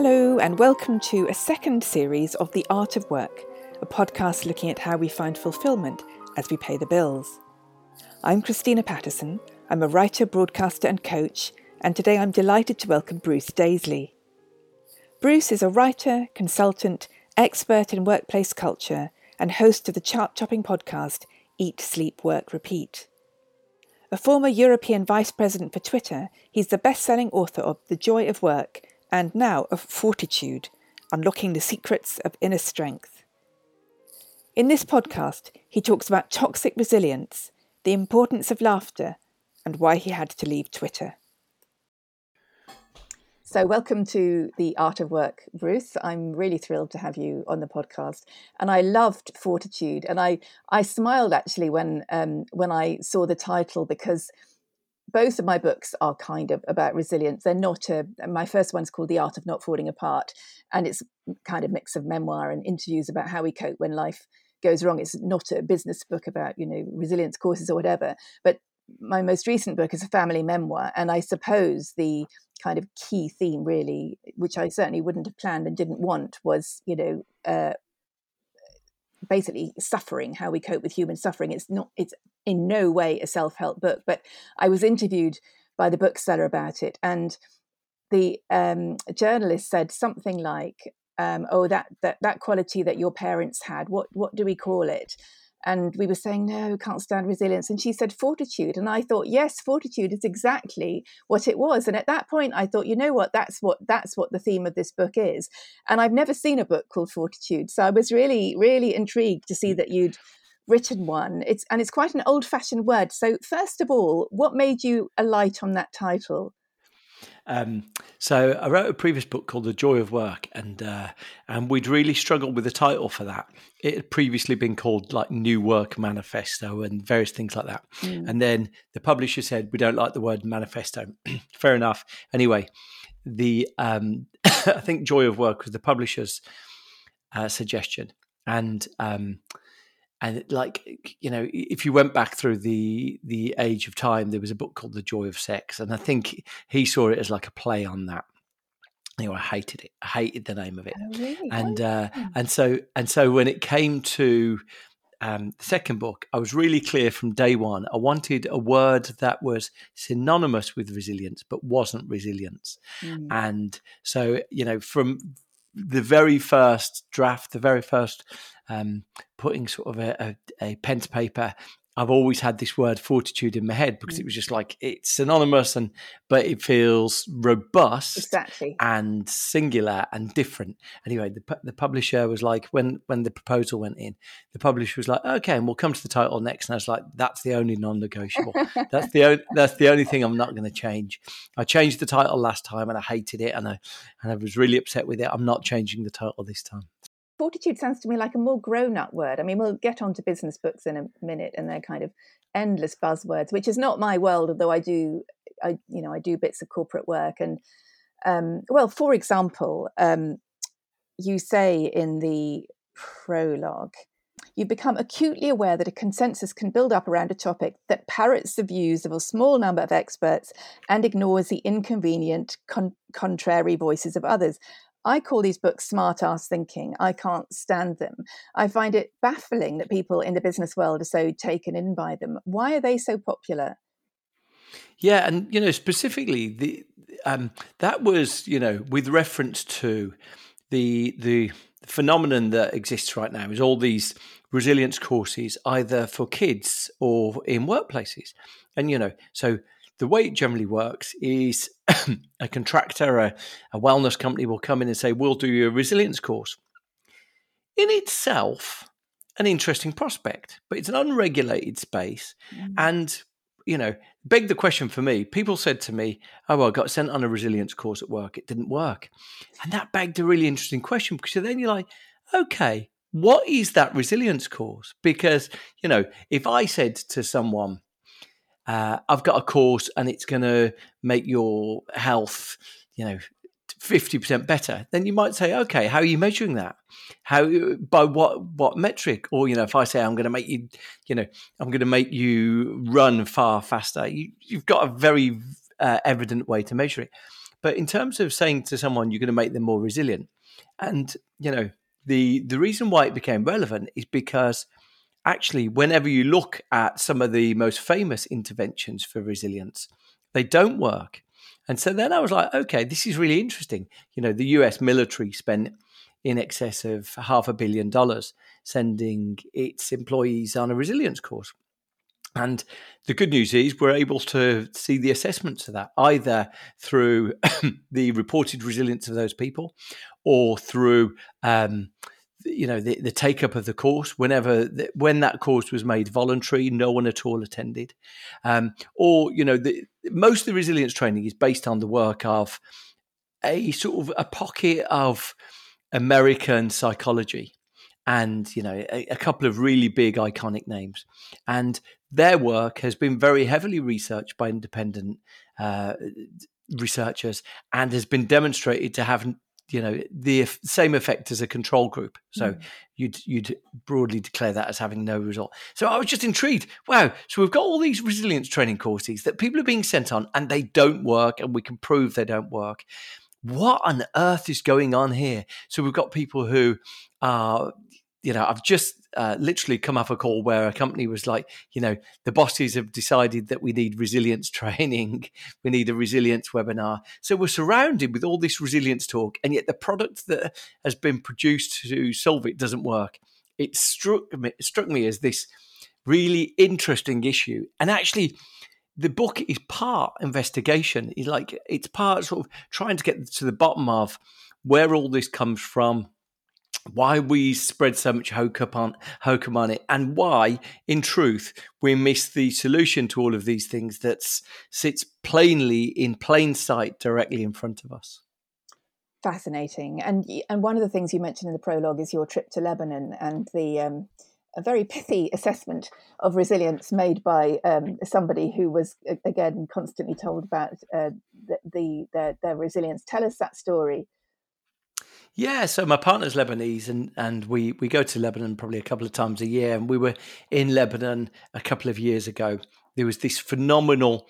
Hello, and welcome to a second series of The Art of Work, a podcast looking at how we find fulfillment as we pay the bills. I'm Christina Patterson. I'm a writer, broadcaster, and coach, and today I'm delighted to welcome Bruce Daisley. Bruce is a writer, consultant, expert in workplace culture, and host of the chart chopping podcast Eat, Sleep, Work, Repeat. A former European vice president for Twitter, he's the best selling author of The Joy of Work and now of Fortitude Unlocking the Secrets of Inner Strength. In this podcast, he talks about toxic resilience, the importance of laughter, and why he had to leave Twitter. So, welcome to the Art of Work, Bruce. I'm really thrilled to have you on the podcast, and I loved Fortitude, and I I smiled actually when um, when I saw the title because both of my books are kind of about resilience. They're not a, my first one's called The Art of Not Falling Apart, and it's kind of mix of memoir and interviews about how we cope when life goes wrong. It's not a business book about, you know, resilience courses or whatever. But my most recent book is a family memoir, and I suppose the kind of key theme, really, which I certainly wouldn't have planned and didn't want, was, you know, uh, basically suffering how we cope with human suffering. It's not it's in no way a self-help book but i was interviewed by the bookseller about it and the um, journalist said something like um, oh that, that that quality that your parents had what what do we call it and we were saying no can't stand resilience. And she said fortitude. And i thought yes fortitude is exactly what it was. And at that point i thought you know what? That's what that's what the theme of this book is. And i've never seen a book called fortitude so i was really really intrigued to see mm. that you'd written one. It's and it's quite an old fashioned word. So first of all what made you alight on that title um, so I wrote a previous book called The Joy of Work, and uh, and we'd really struggled with the title for that. It had previously been called like New Work Manifesto and various things like that. Mm. And then the publisher said we don't like the word manifesto. Fair enough. Anyway, the um, I think Joy of Work was the publisher's uh, suggestion, and um, and like you know if you went back through the the age of time there was a book called the joy of sex and i think he saw it as like a play on that you know i hated it i hated the name of it oh, really? and uh and so and so when it came to um, the second book, I was really clear from day one. I wanted a word that was synonymous with resilience, but wasn't resilience. Mm. And so, you know, from the very first draft, the very first um, putting sort of a, a, a, pen to paper, I've always had this word fortitude in my head because it mm. was just like it's synonymous and but it feels robust exactly and singular and different. Anyway, the the publisher was like when when the proposal went in, the publisher was like, okay, and we'll come to the title next. And I was like, that's the only non-negotiable. that's the only, that's the only thing I'm not going to change. I changed the title last time and I hated it and I and I was really upset with it. I'm not changing the title this time fortitude sounds to me like a more grown-up word. I mean, we'll get on to business books in a minute, and they're kind of endless buzzwords, which is not my world. Although I do, I you know, I do bits of corporate work, and um, well, for example, um, you say in the prologue. You've become acutely aware that a consensus can build up around a topic that parrots the views of a small number of experts and ignores the inconvenient, con- contrary voices of others. I call these books smart ass thinking. I can't stand them. I find it baffling that people in the business world are so taken in by them. Why are they so popular? Yeah, and you know specifically the um, that was you know with reference to the the phenomenon that exists right now is all these resilience courses either for kids or in workplaces, and you know so the way it generally works is a contractor, a, a, wellness company will come in and say, We'll do you a resilience course. In itself, an interesting prospect, but it's an unregulated space. Mm. And, you know, beg the question for me. People said to me, Oh, well, I got sent on a resilience course at work. It didn't work. And that begged a really interesting question because then you're like, Okay, what is that resilience course? Because, you know, if I said to someone, uh, I've got a course and it's going to make your health, you know, 50% better, then you might say, okay, how are you measuring that? How, by what, what metric? Or, you know, if I say I'm going to make you, you know, I'm going to make you run far faster, you, have got a very uh, evident way to measure it. But in terms of saying to someone you're going to make them more resilient, and you know the the reason why it became relevant is because actually, whenever you look at some of the most famous interventions for resilience, they don't work. And so then I was like, okay, this is really interesting. You know, the US military spent in excess of half a billion dollars sending its employees on a resilience course. And the good news is we're able to see the assessments of that either through the reported resilience of those people or through um, you know the, the take up of the course whenever the, when that course was made voluntary no one at all attended. Um, or you know the, most of the resilience training is based on the work of a sort of a pocket of american psychology and you know a, a couple of really big iconic names. And their work has been very heavily researched by independent uh, researchers and has been demonstrated to have you know the same effect as a control group. So mm. you'd you'd broadly declare that as having no result. So i was just intrigued. Wow. So we've got all these resilience training courses that people are being sent on and they don't work and we can prove they don't work. What on earth is going on here? So we've got people who are you know, I've just uh, literally come off a call where a company was like, you know, the bosses have decided that we need resilience training, we need a resilience webinar. So we're surrounded with all this resilience talk, and yet the product that has been produced to solve it doesn't work. It struck me, struck me as this really interesting issue, and actually. The book is part investigation. It's like it's part sort of trying to get to the bottom of where all this comes from, why we spread so much hokum on, hokum on it, and why, in truth, we miss the solution to all of these things that sits plainly in plain sight directly in front of us. Fascinating, and and one of the things you mentioned in the prologue is your trip to Lebanon and the um, a very pithy assessment of resilience made by um, somebody who was again constantly told about uh, the, the their, their resilience. Tell us that story. Yeah, so my partner's Lebanese, and and we we go to Lebanon probably a couple of times a year. And we were in Lebanon a couple of years ago. There was this phenomenal,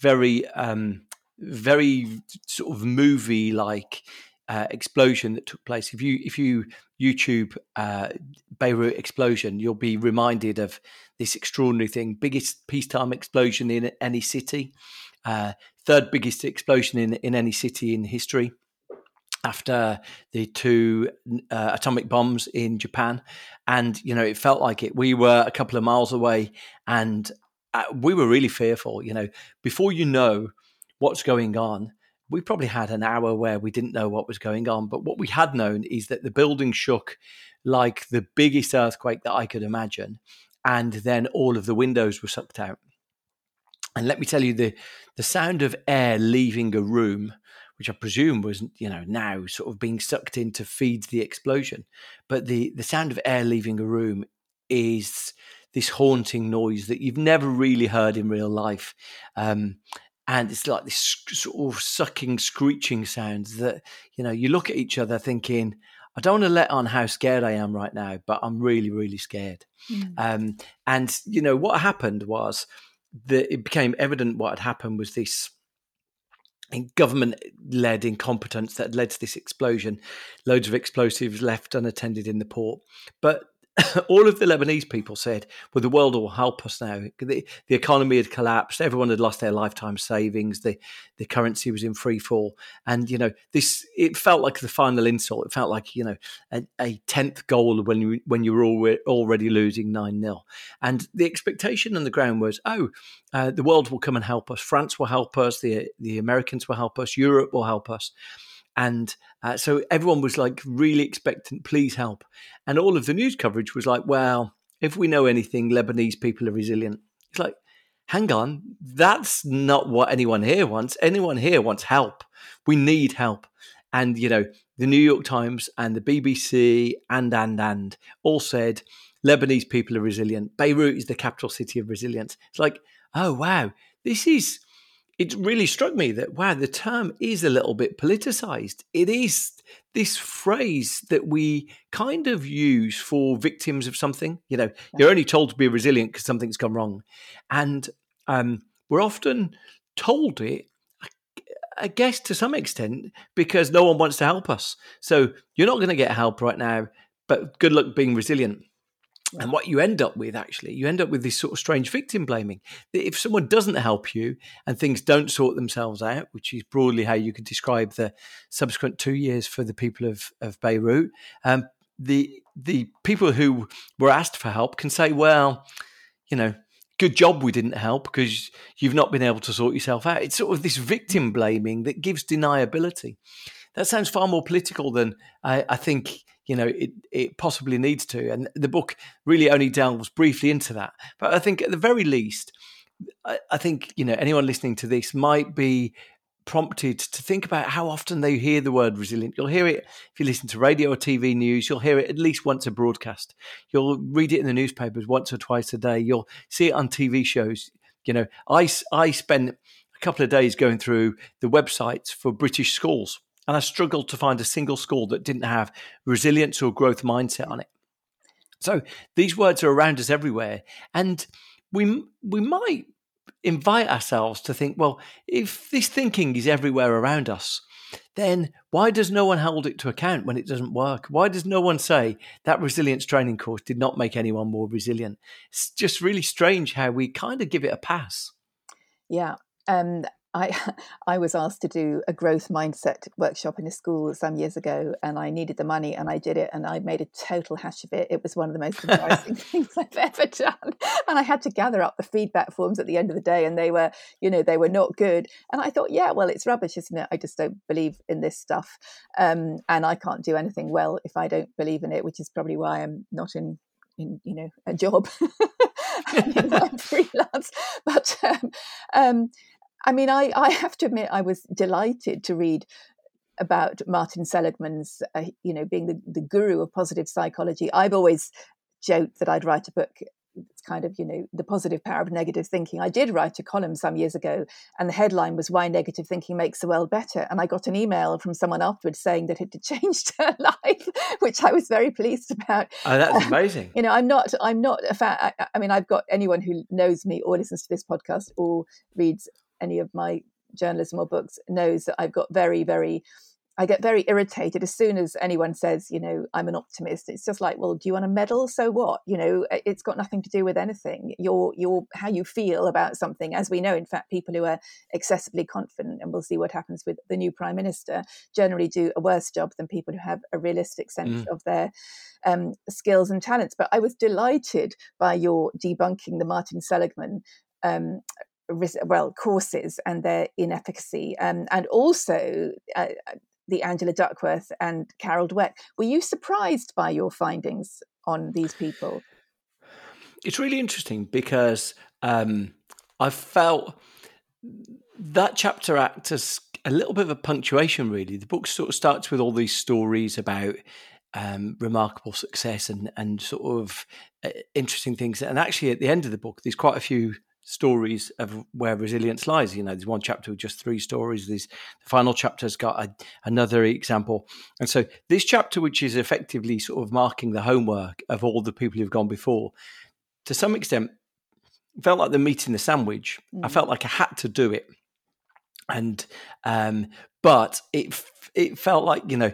very um, very sort of movie like uh, explosion that took place. If you if you YouTube uh, Beirut explosion, you'll be reminded of this extraordinary thing: biggest peacetime explosion in any city, uh, third biggest explosion in in any city in history after the two uh, atomic bombs in Japan. And, you know, it felt like it. We were a couple of miles away and uh, we were really fearful. You know, before you know what's going on, we probably had an hour where we didn't know what was going on. But what we had known is that the building shook like the biggest earthquake that I could imagine. And then all of the windows were sucked out. And let me tell you, the, the sound of air leaving a room which I presume was, you know, now sort of being sucked in to feed the explosion. But the, the sound of air leaving a room is this haunting noise that you've never really heard in real life. Um, and it's like this sort of sucking, screeching sounds that, you know, you look at each other thinking, I don't want to let on how scared I am right now, but I'm really, really scared. Mm. Um, and, you know, what happened was that it became evident what had happened was this government led incompetence that led to this explosion. Loads of explosives left unattended in the port. But all of the Lebanese people said, well, the world will help us now. The, the, economy had collapsed. Everyone had lost their lifetime savings. The, the currency was in free fall. And, you know, this, it felt like the final insult. It felt like, you know, a, a 10th goal when you, when you were already, already losing 9 0. And the expectation on the ground was, oh, uh, the world will come and help us. France will help us. The, the Americans will help us. Europe will help us. And uh, so everyone was like really expectant, please help. And all of the news coverage was like, well, if we know anything, Lebanese people are resilient. It's like, hang on, that's not what anyone here wants. Anyone here wants help. We need help. And, you know, the New York Times and the BBC and, and, and all said Lebanese people are resilient. Beirut is the capital city of resilience. It's like, oh, wow, this is it really struck me that wow, the term is a little bit politicized. It is this phrase that we kind of use for victims of something. You know, you're only told to be resilient because something's gone wrong, and um, we're often told it I guess to some extent because no one wants to help us. So you're not going to get help right now, but good luck being resilient. And what you end up with, actually, you end up with this sort of strange victim blaming. If someone doesn't help you and things don't sort themselves out, which is broadly how you could describe the subsequent two years for the people of, of Beirut, um, the the people who were asked for help can say, well, you know, good job we didn't help because you've not been able to sort yourself out. It's sort of this victim blaming that gives deniability. That sounds far more political than I, I think you know it, it possibly needs to. And the book really only delves briefly into that. But I think at the very least, I, I think you know anyone listening to this might be prompted to think about how often they hear the word resilient. You'll hear it if you listen to radio or TV news. You'll hear it at least once a broadcast. You'll read it in the newspapers once or twice a day. You'll see it on TV shows. You know, I, I spent a couple of days going through the websites for British schools, and I struggled to find a single school that didn't have resilience or growth mindset on it. So these words are around us everywhere, and we we might invite ourselves to think, well, if this thinking is everywhere around us, then why does no one hold it to account when it doesn't work? Why does no one say that resilience training course did not make anyone more resilient? It's just really strange how we kind of give it a pass. Yeah. Um, I I was asked to do a growth mindset workshop in a school some years ago, and I needed the money, and I did it, and I made a total hash of it. It was one of the most embarrassing things I've ever done, and I had to gather up the feedback forms at the end of the day, and they were, you know, they were not good. And I thought, yeah, well, it's rubbish, isn't it? I just don't believe in this stuff, um, and I can't do anything well if I don't believe in it, which is probably why I'm not in in you know a job I'm freelance but um, um, I mean, I, I have to admit, I was delighted to read about Martin Seligman's, uh, you know, being the, the guru of positive psychology. I've always joked that I'd write a book. It's kind of, you know, the positive power of negative thinking. I did write a column some years ago, and the headline was "Why Negative Thinking Makes the World Better." And I got an email from someone afterwards saying that it had changed her life, which I was very pleased about. Oh, that's amazing. you know, I'm not, I'm not a fan. I, I mean, I've got anyone who knows me or listens to this podcast or reads any of my journalism or books knows that I've got very, very I get very irritated as soon as anyone says, you know, I'm an optimist. It's just like, well, do you want a medal? So what? You know, it's got nothing to do with anything. Your your how you feel about something. As we know, in fact, people who are excessively confident, and we'll see what happens with the new prime minister, generally do a worse job than people who have a realistic sense mm. of their um, skills and talents. But I was delighted by your debunking the Martin Seligman um, well courses and their inefficacy um, and also uh, the angela duckworth and carol dweck. Were you surprised by your findings on these people? It's really interesting because um, i felt that chapter acts as a little bit of a punctuation really. The book sort of starts with all these stories about um, remarkable success and and sort of uh, interesting things. And actually, at the end of the book, there's quite a few stories of where resilience lies. You know, there's one chapter with just three stories. This the final chapter's got a, another example, and so this chapter, which is effectively sort of marking the homework of all the people who've gone before, to some extent, felt like the meat in the sandwich. Mm. I felt like I had to do it, and um, but it it felt like you know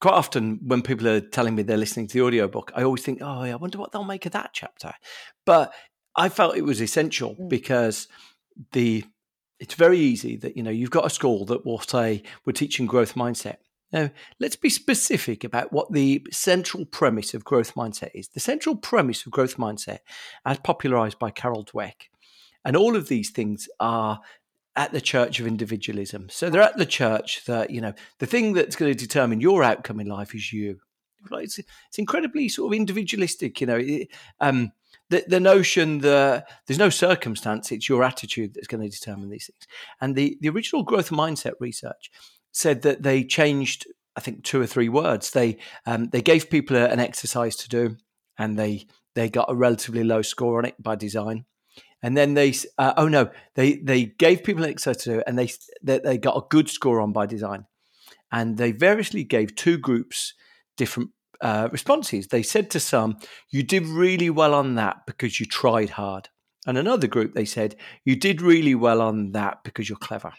quite often when people are telling me they're listening to the audiobook, I always think, oh, I wonder what they'll make of that chapter. But I felt it was essential mm. because the it's very easy that you know you've got a school that will say we're teaching growth mindset. Now, let's be specific about what the central premise of growth mindset is. The central premise of growth mindset, as popularized by Carol Dweck, and all of these things are at the church of individualism. So they're at the church that, you know, the thing that's going to determine your outcome in life is you. It's, it's incredibly sort of individualistic, you know. It, um, the, the notion that there's no circumstance, it's your attitude that's going to determine these things. And the, the original growth mindset research said that they changed, I think, two or three words. They um, they gave people a, an exercise to do, and they they got a relatively low score on it by design. And then they, uh, oh no, they they gave people an exercise to do, and they, they they got a good score on by design. And they variously gave two groups different uh, responses. They said to some, You did really well on that because you tried hard. And another group, they said, You did really well on that because you're clever.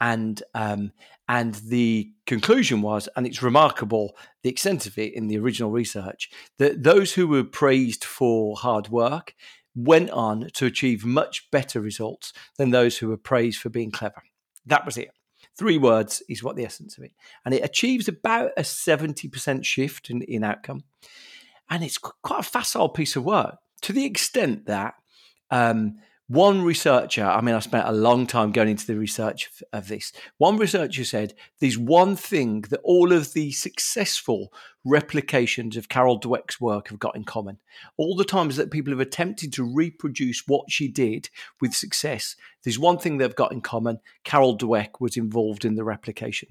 and um, and the conclusion was, and it's remarkable the extent of it in the original research, that those who were praised for hard work went on to achieve much better results than those who were praised for being clever. That was it. Three words is what the essence of it. And it achieves about a 70% shift in, in outcome. And it's quite a facile piece of work to the extent that um, one researcher, I mean, I spent a long time going into the research of, this. One researcher said there's one thing that all of the successful replications of Carol Dweck's work have got in common. All the times that people have attempted to reproduce what she did with success, there's one thing they've got in common. Carol Dweck was involved in the replication.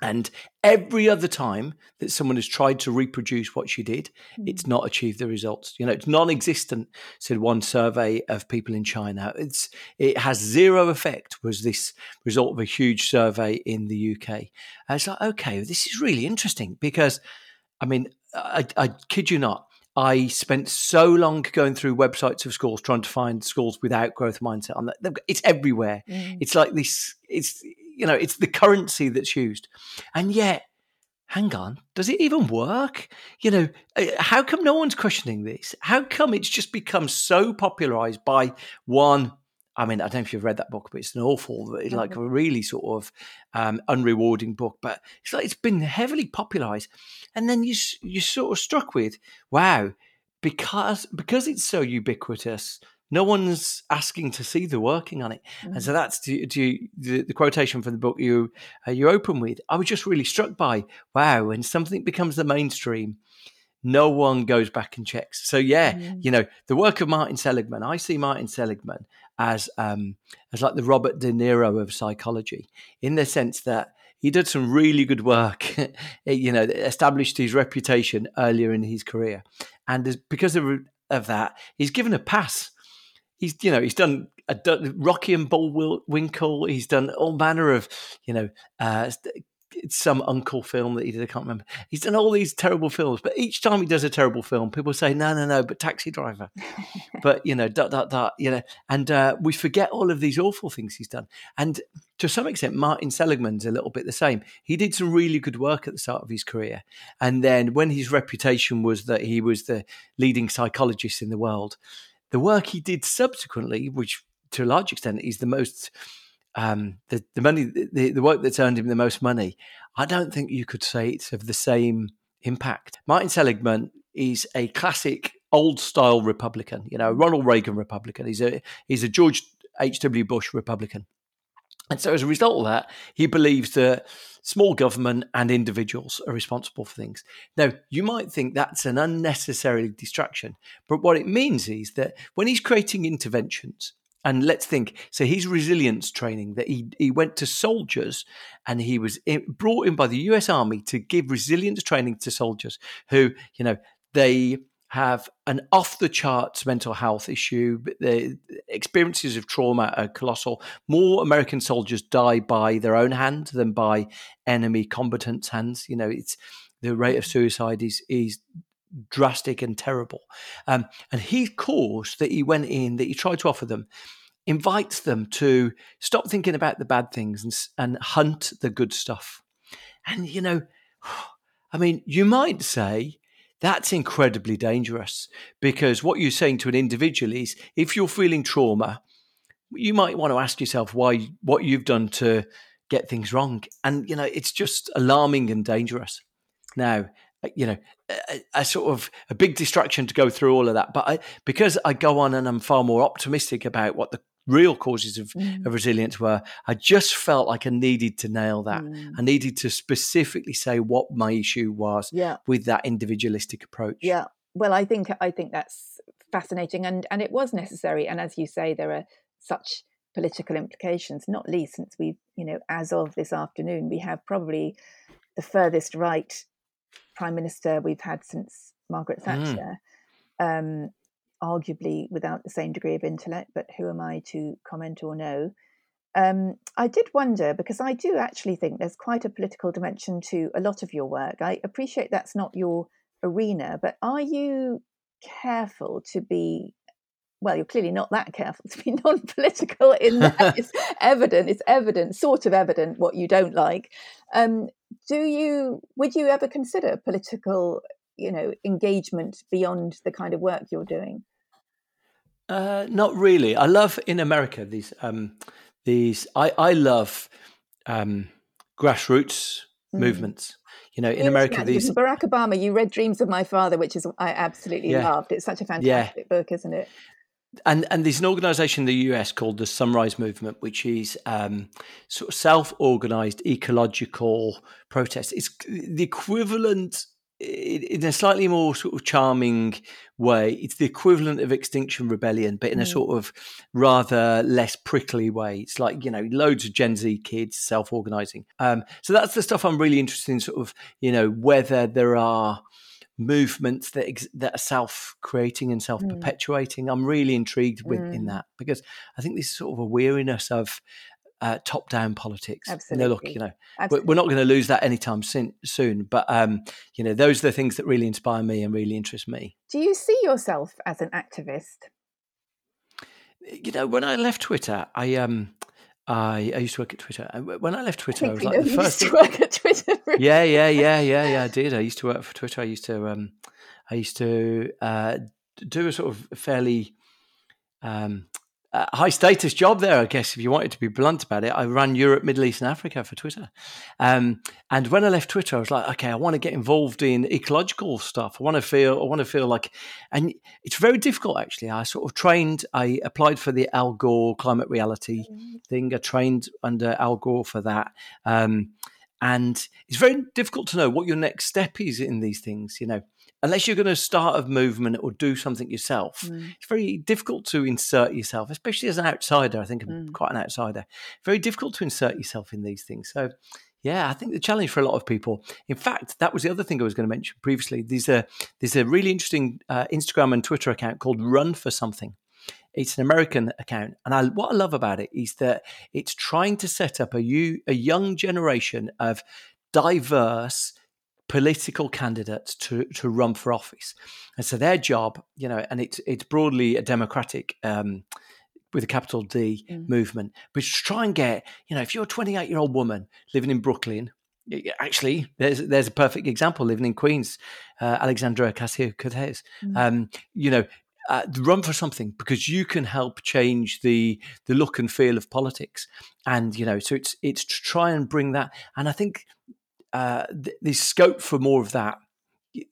And every other time that someone has tried to reproduce what she did, mm. it's not achieved the results. You know, it's non-existent. Said one survey of people in China. It's it has zero effect. Was this result of a huge survey in the UK? And it's like, okay, this is really interesting because, I mean, I, I kid you not. I spent so long going through websites of schools trying to find schools without growth mindset. on that. It's everywhere. Mm. It's like this. It's you know, it's the currency that's used. And yet, hang on, does it even work? You know, uh, how come no one's questioning this? How come it's just become so popularized by one? I mean, I don't know if you've read that book, but it's an awful, like mm-hmm. a really sort of um, unrewarding book. But it's like it's been heavily popularized, and then you you sort of struck with, wow, because because it's so ubiquitous, no one's asking to see the working on it. Mm-hmm. And so mm. that's to, to the, the, quotation from the book you uh, you open with. I was just really struck by wow, when something becomes the mainstream, no one goes back and checks. So yeah, mm-hmm. you know the work of Martin Seligman. I see Martin Seligman as um, as like the Robert De Niro of psychology, in the sense that he did some really good work. you know, established his reputation earlier in his career, and because of of that, he's given a pass he's you know he's done, a, Rocky and Bullwinkle. He's done all manner of you know uh, some uncle film that he did. I can't remember. He's done all these terrible films, but each time he does a terrible film, people say no, no, no. But Taxi Driver, but you know, dot dot dot. You know, and uh, we forget all of these awful things he's done. And to some extent, Martin Seligman's a little bit the same. He did some really good work at the start of his career, and then when his reputation was that he was the leading psychologist in the world, the work he did subsequently, which to a large extent is the most um, the the money the, the work that's earned him the most money, I don't think you could say it's of the same impact. Martin Seligman is a classic old style Republican, you know, Ronald Reagan Republican. He's a he's a George H. W. Bush Republican. And so, as a result of that, he believes that small government and individuals are responsible for things. Now, you might think that's an unnecessary distraction, but what it means is that when he's creating interventions, and let's think, so his resilience training that he, he went to soldiers and he was in, brought in by the US Army to give resilience training to soldiers who, you know, they have an off the charts mental health issue. The experiences of trauma are colossal. More American soldiers die by their own hand than by enemy combatants' hands. You know, it's the rate of suicide is is drastic and terrible. Um, and he course that he went in, that he tried to offer them, invites them to stop thinking about the bad things and, and hunt the good stuff. And you know, I mean, you might say that's incredibly dangerous because what you're saying to an individual is if you're feeling trauma, you might want to ask yourself why what you've done to get things wrong. And, you know, it's just alarming and dangerous. Now, uh, you know, a, a, sort of a big distraction to go through all of that. But I, because I go on and I'm far more optimistic about what the real causes of, mm. of resilience were. I just felt like I needed to nail that. Mm. I needed to specifically say what my issue was yeah. with that individualistic approach. Yeah. Well, I think I think that's fascinating and and it was necessary and as you say there are such political implications not least since we've you know as of this afternoon we have probably the furthest right prime minister we've had since Margaret mm. Thatcher mm. um, arguably without the same degree of intellect, but who am I to comment or know? Um, I did wonder because I do actually think there's quite a political dimension to a lot of your work. I appreciate that's not your arena, but are you careful to be well, you're clearly not that careful to be non-political in that. it's evident, it's evident, sort of evident what you don't like. Um, do you, would you ever consider political, you know, engagement beyond the kind of work you're doing? Uh, not really. I love in America these, um, these, I, I love um, grassroots mm. movements. You know, in America, these Barack Obama. You read Dreams of My Father, which is I absolutely yeah. loved. It's such a fantastic yeah. book, isn't it? and and there's an organisation in the US called the Sunrise Movement, which is um, sort of self-organised ecological protest. It's the equivalent in a slightly more sort of charming way. It's the equivalent of Extinction Rebellion, but in mm. a sort of rather less prickly way. It's like you know, loads of Gen Z kids self-organising. Um, so that's the stuff I'm really interested in. Sort of you know whether there are movements that ex- that are self-creating and self-perpetuating. Mm. I'm really intrigued with mm. in that because I think this is sort of a weariness of uh, top-down politics. Absolutely. No, look, you know, we're, we're, not going to lose that anytime soon. but um, you know, those are the things that really inspire me and really interest me. Do you see yourself as an activist? You know, when I left Twitter, I um, I, I used to work at Twitter. When I left Twitter, I, I was like the first. Used to work at Twitter. yeah, yeah, yeah, yeah, yeah. I did. I used to work for Twitter. I used to, um, I used to uh, do a sort of fairly um, a high status job there, I guess, if you wanted to be blunt about it. I ran Europe, Middle East, and Africa for Twitter. Um, and when I left Twitter, I was like, okay, I want to get involved in ecological stuff. I want to feel, I want to feel like, and it's very difficult actually. I sort of trained, I applied for the Al Gore climate reality mm-hmm. thing. I trained under Al Gore for that. Um, and it's very difficult to know what your next step is in these things, you know unless you're going to start a movement or do something yourself, mm. it's very difficult to insert yourself, especially as an outsider. I think I'm mm. quite an outsider. Very difficult to insert yourself in these things. So, yeah, I think the challenge for a lot of people. In fact, that was the other thing I was going to mention previously. There's a there's a really interesting uh, Instagram and Twitter account called Run for Something. It's an American account, and I, what I love about it is that it's trying to set up a, you, a young generation of diverse political candidates to, to run for office. And so their job, you know, and it's it's broadly a democratic um, with a capital D mm. movement, but to try and get, you know, if you're a 28 year old woman living in Brooklyn, actually, there's there's a perfect example living in Queens, uh, Alexandra Ocasio Cortez. Mm. Um, you know, uh, run for something because you can help change the the look and feel of politics, and you know, so it's it's to try and bring that. And I think uh, th- there's scope for more of that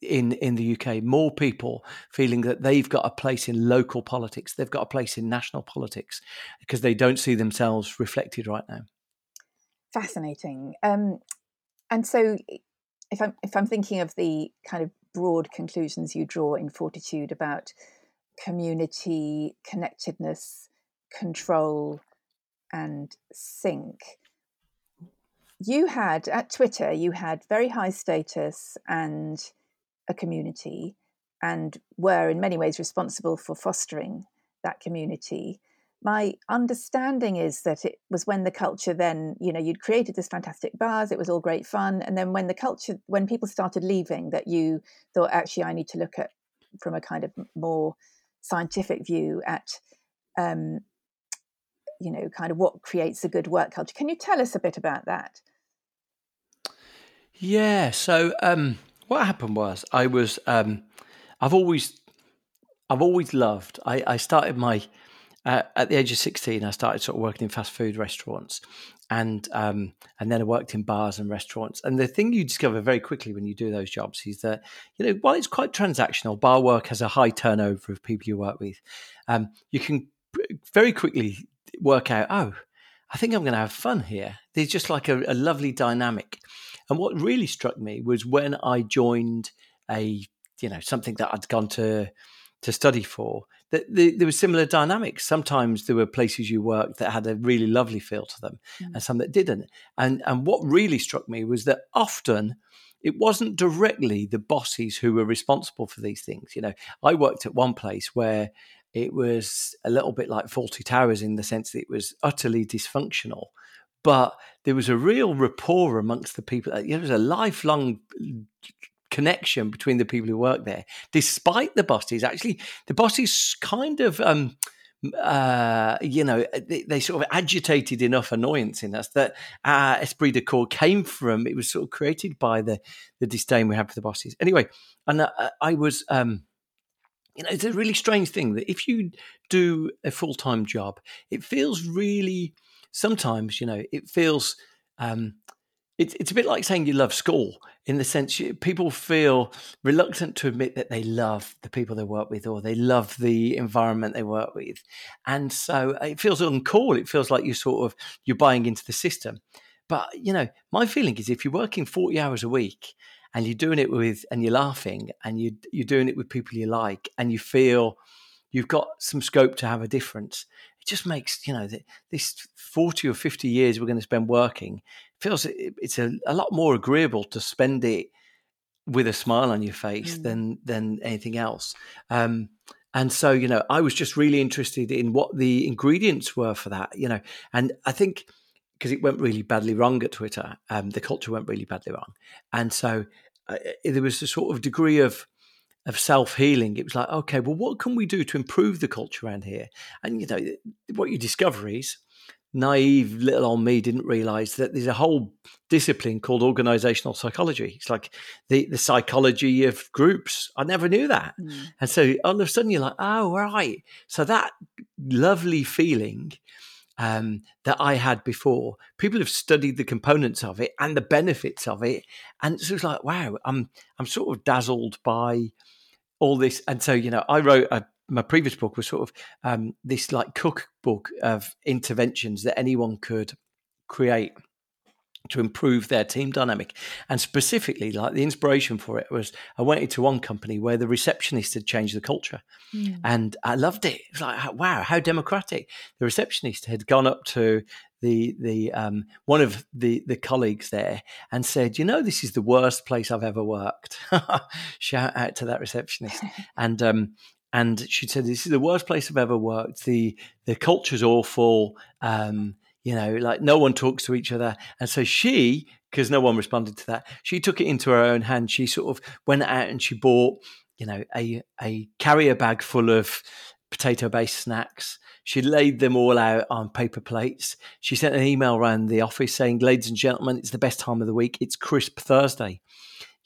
in in the UK. More people feeling that they've got a place in local politics, they've got a place in national politics because they don't see themselves reflected right now. Fascinating. Um, and so, if I'm if I'm thinking of the kind of broad conclusions you draw in Fortitude about community connectedness, control, and sync you had at Twitter, you had very high status and a community, and were in many ways responsible for fostering that community. My understanding is that it was when the culture then, you know, you'd created this fantastic bars, it was all great fun. And then when the culture, when people started leaving, that you thought, actually, I need to look at from a kind of more scientific view at um, you know, kind of what creates a good work culture. Can you tell us a bit about that? Yeah. So um, what happened was I was um, I've always I've always loved. I, I started my uh, at the age of sixteen. I started sort of working in fast food restaurants, and um, and then I worked in bars and restaurants. And the thing you discover very quickly when you do those jobs is that you know while it's quite transactional, bar work has a high turnover of people you work with. Um, you can very quickly work out, oh, I think I'm going to have fun here. There's just like a, a lovely dynamic. And what really struck me was when I joined a, you know, something that I'd gone to to study for, that the, there was similar dynamics. Sometimes there were places you worked that had a really lovely feel to them, mm. and some that didn't. And and what really struck me was that often it wasn't directly the bosses who were responsible for these things. You know, I worked at one place where it was a little bit like Fawlty Towers in the sense that it was utterly dysfunctional, but there was a real rapport amongst the people. There was a lifelong connection between the people who work there, despite the bosses. Actually, the bosses kind of. Um, uh, you know, they, they, sort of agitated enough annoyance in us that our esprit de corps came from. It was sort of created by the the disdain we had for the bosses. Anyway, and uh, I was, um, you know, it's a really strange thing that if you do a full time job, it feels really. Sometimes, you know, it feels um, it's it's a bit like saying you love school in the sense you, people feel reluctant to admit that they love the people they work with or they love the environment they work with, and so it feels uncool. It feels like you're sort of you're buying into the system. But you know, my feeling is if you're working forty hours a week and you're doing it with and you're laughing and you you're doing it with people you like and you feel you've got some scope to have a difference it just makes you know this 40 or 50 years we're going to spend working feels it's a, a lot more agreeable to spend it with a smile on your face mm. than than anything else. Um, and so, you know, I was just really interested in what the ingredients were for that, you know, and I think because it went really badly wrong at Twitter, um, the culture went really badly wrong, and so uh, there was a sort of degree of of self healing. It was like, okay, well, what can we do to improve the culture around here? And you know, what you discover is naive little old me didn't realize that there's a whole discipline called organizational psychology. It's like the, the psychology of groups. I never knew that. Mm. And so all of a sudden you're like, oh, right. So that lovely feeling um, that I had before, people have studied the components of it and the benefits of it. And so it's like, wow, I'm, I'm sort of dazzled by all this. And so, you know, I wrote a my previous book was sort of um, this like cookbook of interventions that anyone could create to improve their team dynamic. And specifically, like the inspiration for it was I went into one company where the receptionist had changed the culture. Mm. And I loved it. It was like, wow, how democratic. The receptionist had gone up to the the um, one of the the colleagues there and said, "You know, this is the worst place I've ever worked." Shout out to that receptionist. and um, and she said, "This is the worst place I've ever worked. the The culture's awful. Um, you know, like no one talks to each other." And so she, because no one responded to that, she took it into her own hand. She sort of went out and she bought, you know, a a carrier bag full of potato based snacks. She laid them all out on paper plates. She sent an email around the office saying, Ladies and gentlemen, it's the best time of the week. It's Crisp Thursday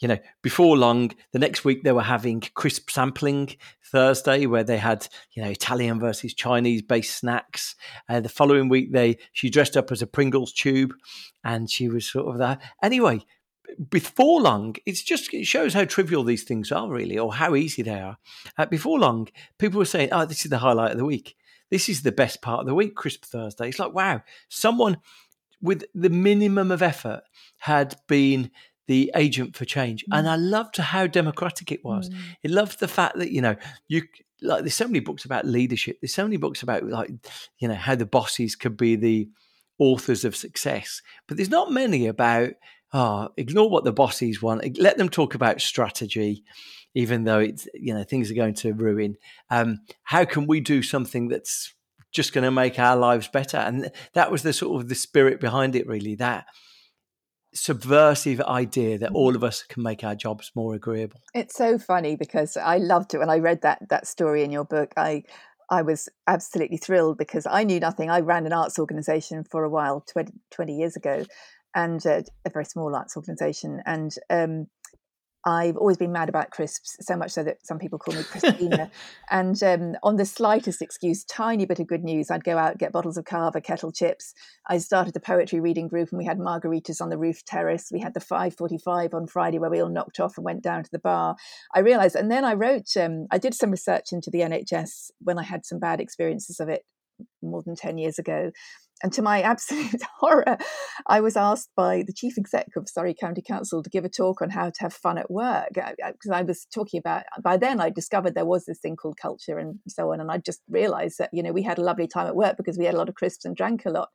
you know, before long, the next week they were having crisp sampling Thursday, where they had, you know, Italian versus Chinese based snacks. Uh, the following week, they she dressed up as a Pringles tube, and she was sort of that. Anyway, before long, it's just it shows how trivial these things are, really, or how easy they are. Uh, before long, people were saying, "Oh, this is the highlight of the week. This is the best part of the week, Crisp Thursday." It's like, wow, someone with the minimum of effort had been the agent for change. Mm. And I loved how democratic it was. Mm. I loved the fact that, you know, you like there's so many books about leadership. There's so many books about like, you know, how the bosses could be the authors of success. But there's not many about, oh, ignore what the bosses want. Let them talk about strategy, even though it's, you know, things are going to ruin. Um, how can we do something that's just going to make our lives better? And that was the sort of the spirit behind it, really. That subversive idea that all of us can make our jobs more agreeable. It's so funny because I loved it when I read that that story in your book. I I was absolutely thrilled because I knew nothing. I ran an arts organization for a while 20, 20 years ago and uh, a very small arts organization and um, I've always been mad about crisps, so much so that some people call me Crispina. and um, on the slightest excuse, tiny bit of good news, I'd go out, get bottles of cava, kettle chips. I started a poetry reading group and we had margaritas on the roof terrace. We had the 545 on Friday where we all knocked off and went down to the bar. I realized, and then I wrote, um, I did some research into the NHS when I had some bad experiences of it more than 10 years ago. And to my absolute horror, I was asked by the chief exec of Surrey County Council to give a talk on how to have fun at work. Because I, I, was talking about, by then I discovered there was this thing called culture and so on. And I just realized that, you know, we had a lovely time at work because we had a lot of crisps and drank a lot.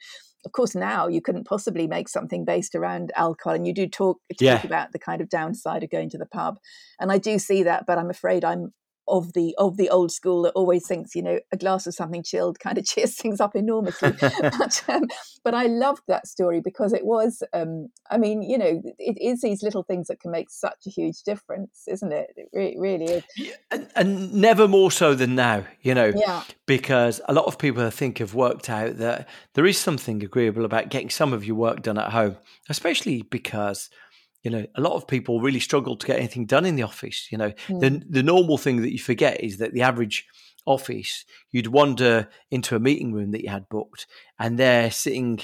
Of course, now you couldn't possibly make something based around alcohol. And you do talk, talk yeah. about the kind of downside of going to the pub. And I do see that, but I'm afraid I'm of the of the old school that always thinks you know a glass of something chilled kind of cheers things up enormously. but, um, but I loved that story because it was. Um, I mean, you know, it is these little things that can make such a huge difference, isn't it? It re- really is. And, and, never more so than now. You know, yeah. because a lot of people I think have worked out that there is something agreeable about getting some of your work done at home, especially because you know a lot of people really struggle to get anything done in the office you know mm. the the normal thing that you forget is that the average office you'd wander into a meeting room that you had booked and they're sitting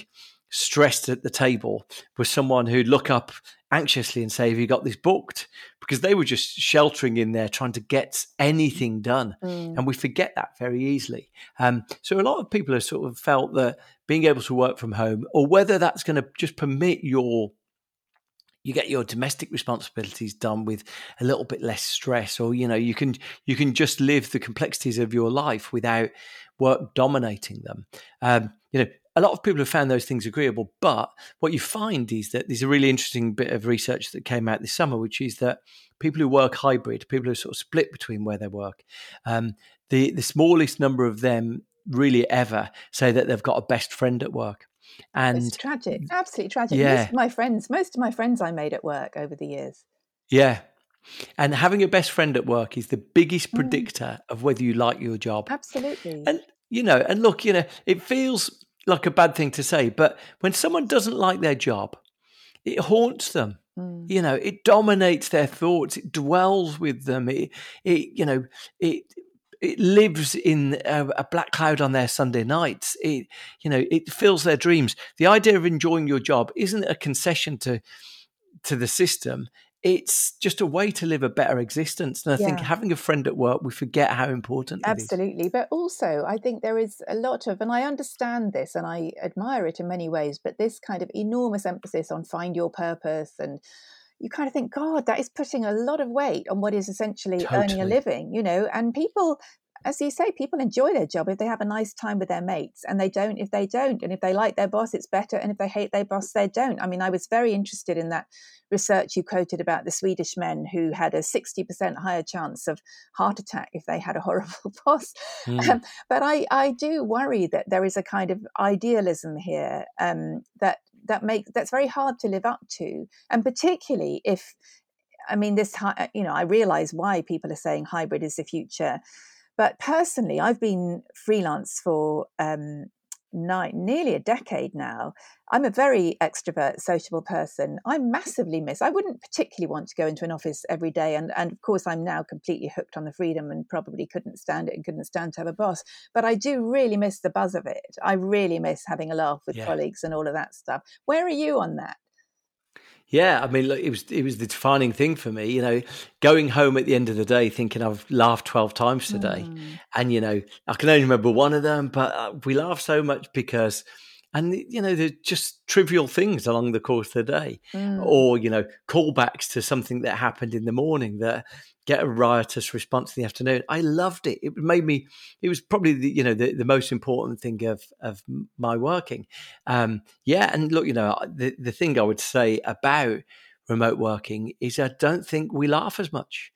stressed at the table with someone who'd look up anxiously and say have you got this booked because they were just sheltering in there trying to get anything done mm. and we forget that very easily um, so a lot of people have sort of felt that being able to work from home or whether that's going to just permit your you get your domestic responsibilities done with a little bit less stress or you know you can you can just live the complexities of your life without work dominating them. Um, you know a lot of people have found those things agreeable but what you find is that there's a really interesting bit of research that came out this summer which is that people who work hybrid people who sort of split between where they work um, the the smallest number of them really ever say that they've got a best friend at work and it's tragic, absolutely tragic. Yeah. Most of my friends, most of my friends I made at work over the years. Yeah. And having a best friend at work is the biggest mm. predictor mm. of whether you like your job. Absolutely. And you know, and look, you know, it feels like a bad thing to say, but when someone doesn't like their job, it haunts them. Mm. You know, it dominates their thoughts. It dwells with them. It, it, you know, it it lives in a, a, black cloud on their Sunday nights. It, you know, it fills their dreams. The idea of enjoying your job isn't a concession to to the system. It's just a way to live a better existence. And I yeah. think having a friend at work, we forget how important Absolutely. But also, I think there is a lot of, and I understand this and I admire it in many ways, but this kind of enormous emphasis on find your purpose and you kind of think, God, that is putting a lot of weight on what is essentially totally. earning a living, you know, and people as you say, people enjoy their job if they have a nice time with their mates, and they don't if they don't. And if they like their boss, it's better. And if they hate their boss, they don't. I mean, I was very interested in that research you quoted about the Swedish men who had a 60% higher chance of heart attack if they had a horrible boss. Mm. Um, but I, I do worry that there is a kind of idealism here um, that that makes that's very hard to live up to and particularly if i mean this you know i realize why people are saying hybrid is the future but personally i've been freelance for um, nine, nearly a decade now. I'm a very extrovert, sociable person. I massively miss. I wouldn't particularly want to go into an office every day, and and of course I'm now completely hooked on the freedom and probably couldn't stand it and couldn't stand to have a boss. But I do really miss the buzz of it. I really miss having a laugh with yeah. colleagues and all of that stuff. Where are you on that? Yeah, I mean, look, it was it was the defining thing for me. You know, going home at the end of the day thinking I've laughed twelve times today, mm. and you know, I can only remember one of them, but uh, we laugh so much because and you know they're just trivial things along the course of the day mm. or you know callbacks to something that happened in the morning that get a riotous response in the afternoon i loved it it made me it was probably the you know the, the most important thing of of my working um yeah and look you know the, the thing i would say about remote working is i don't think we laugh as much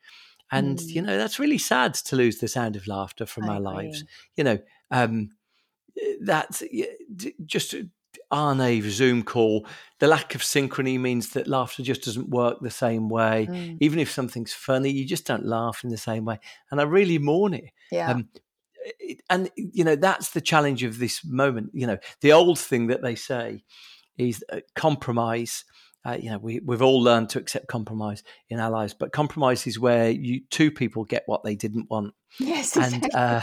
and mm. you know that's really sad to lose the sound of laughter from I our agree. lives you know um that just on a Zoom call, the lack of synchrony means that laughter just doesn't work the same way. Mm. Even if something's funny, you just don't laugh in the same way. And I really mourn it. Yeah. Um, and, you know, that's the challenge of this moment. You know, the old thing that they say is compromise. Uh, you know, we, we've all learned to accept compromise in our lives, but compromise is where you two people get what they didn't want. Yes, and uh,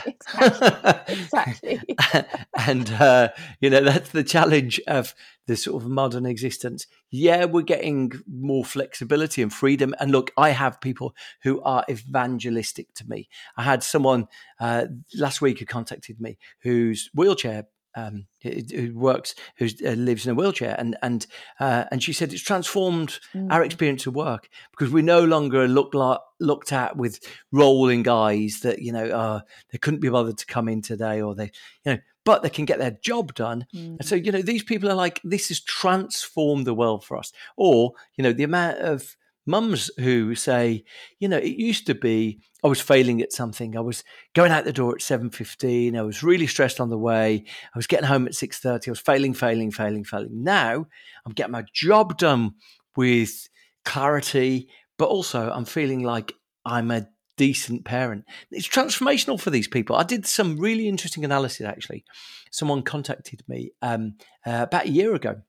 exactly. exactly. and uh, you know that's the challenge of the sort of modern existence. Yeah, we're getting more flexibility and freedom. And look, I have people who are evangelistic to me. I had someone uh, last week who contacted me whose wheelchair um, who works, who uh, lives in a wheelchair, and and uh, and she said it's transformed mm. our experience of work because we no longer look like, looked at with rolling eyes that you know uh, they couldn't be bothered to come in today, or they you know, but they can get their job done. Mm. And so you know these people are like this has transformed the world for us, or you know the amount of mums who say, you know, it used to be I was failing at something. I was going out the door at 7.15. I was really stressed on the way. I was getting home at 6.30. I was failing, failing, failing, failing. Now I'm getting my job done with clarity, but also I'm feeling like I'm a decent parent. It's transformational for these people. I did some really interesting analysis actually. Someone contacted me um, uh, about a year ago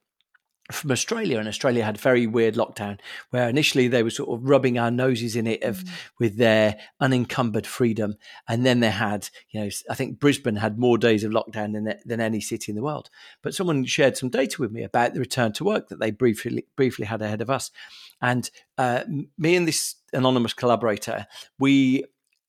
from Australia, and Australia had a very weird lockdown where initially they were sort of rubbing our noses in it of mm. with their unencumbered freedom, and then they had, you know, I think Brisbane had more days of lockdown than than any city in the world. But someone shared some data with me about the return to work that they briefly briefly had ahead of us, and uh, me and this anonymous collaborator, we